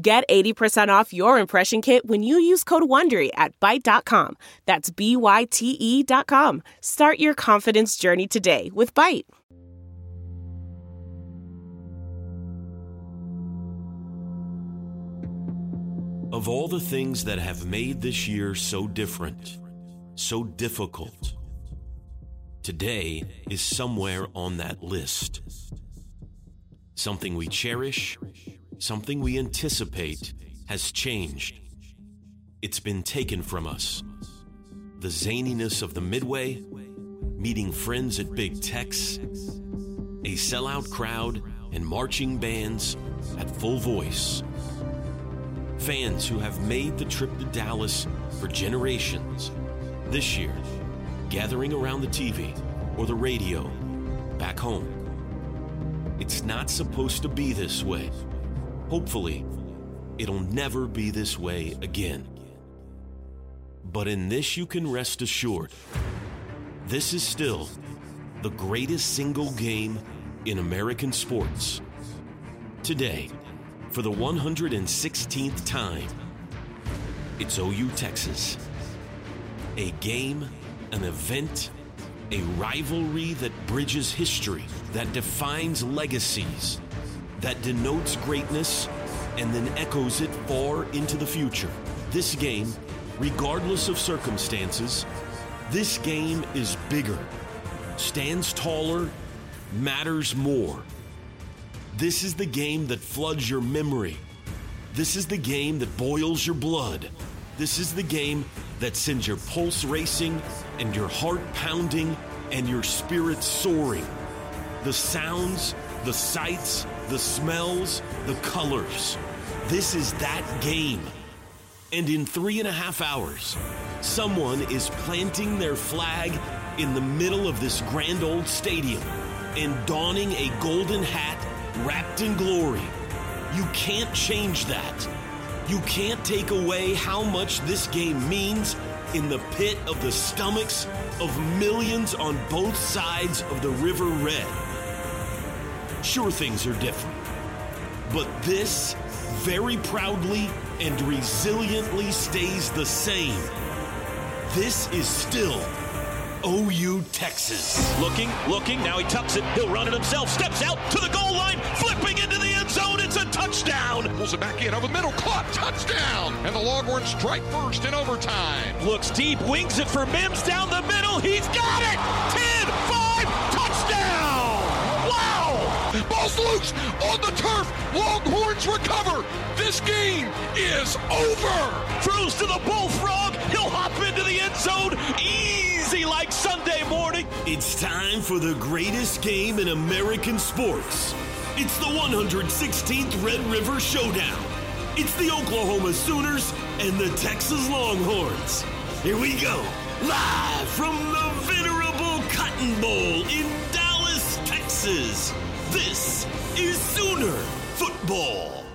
Get 80% off your impression kit when you use code WONDERY at Byte.com. That's B-Y-T-E dot com. Start your confidence journey today with Byte. Of all the things that have made this year so different, so difficult, today is somewhere on that list. Something we cherish, something we anticipate has changed. It's been taken from us. The zaniness of the Midway, meeting friends at Big Tex, a sellout crowd, and marching bands at full voice. Fans who have made the trip to Dallas for generations. This year, gathering around the TV or the radio back home. It's not supposed to be this way. Hopefully, it'll never be this way again. But in this, you can rest assured this is still the greatest single game in American sports. Today, for the 116th time, it's OU Texas. A game, an event, a rivalry that bridges history, that defines legacies that denotes greatness and then echoes it far into the future. This game, regardless of circumstances, this game is bigger, stands taller, matters more. This is the game that floods your memory. This is the game that boils your blood. This is the game that sends your pulse racing and your heart pounding and your spirit soaring. The sounds, the sights, the smells, the colors. This is that game. And in three and a half hours, someone is planting their flag in the middle of this grand old stadium and donning a golden hat wrapped in glory. You can't change that. You can't take away how much this game means in the pit of the stomachs of millions on both sides of the River Red. Sure, things are different. But this very proudly and resiliently stays the same. This is still OU Texas. Looking, looking, now he tucks it. He'll run it himself. Steps out to the goal line, flipping into the end zone. It's a touchdown. Pulls it back in over the middle. Caught. Touchdown. And the Longhorns strike first in overtime. Looks deep, wings it for Mims down the middle. He's got it. 10 5 touchdown. Wow. Ball's loose on the turf. Longhorns recover. This game is over. Throws to the bullfrog. He'll hop into the end zone. Easy like Sunday morning. It's time for the greatest game in American sports. It's the 116th Red River Showdown. It's the Oklahoma Sooners and the Texas Longhorns. Here we go, live from the venerable Cotton Bowl in Dallas, Texas. This is Sooner Football.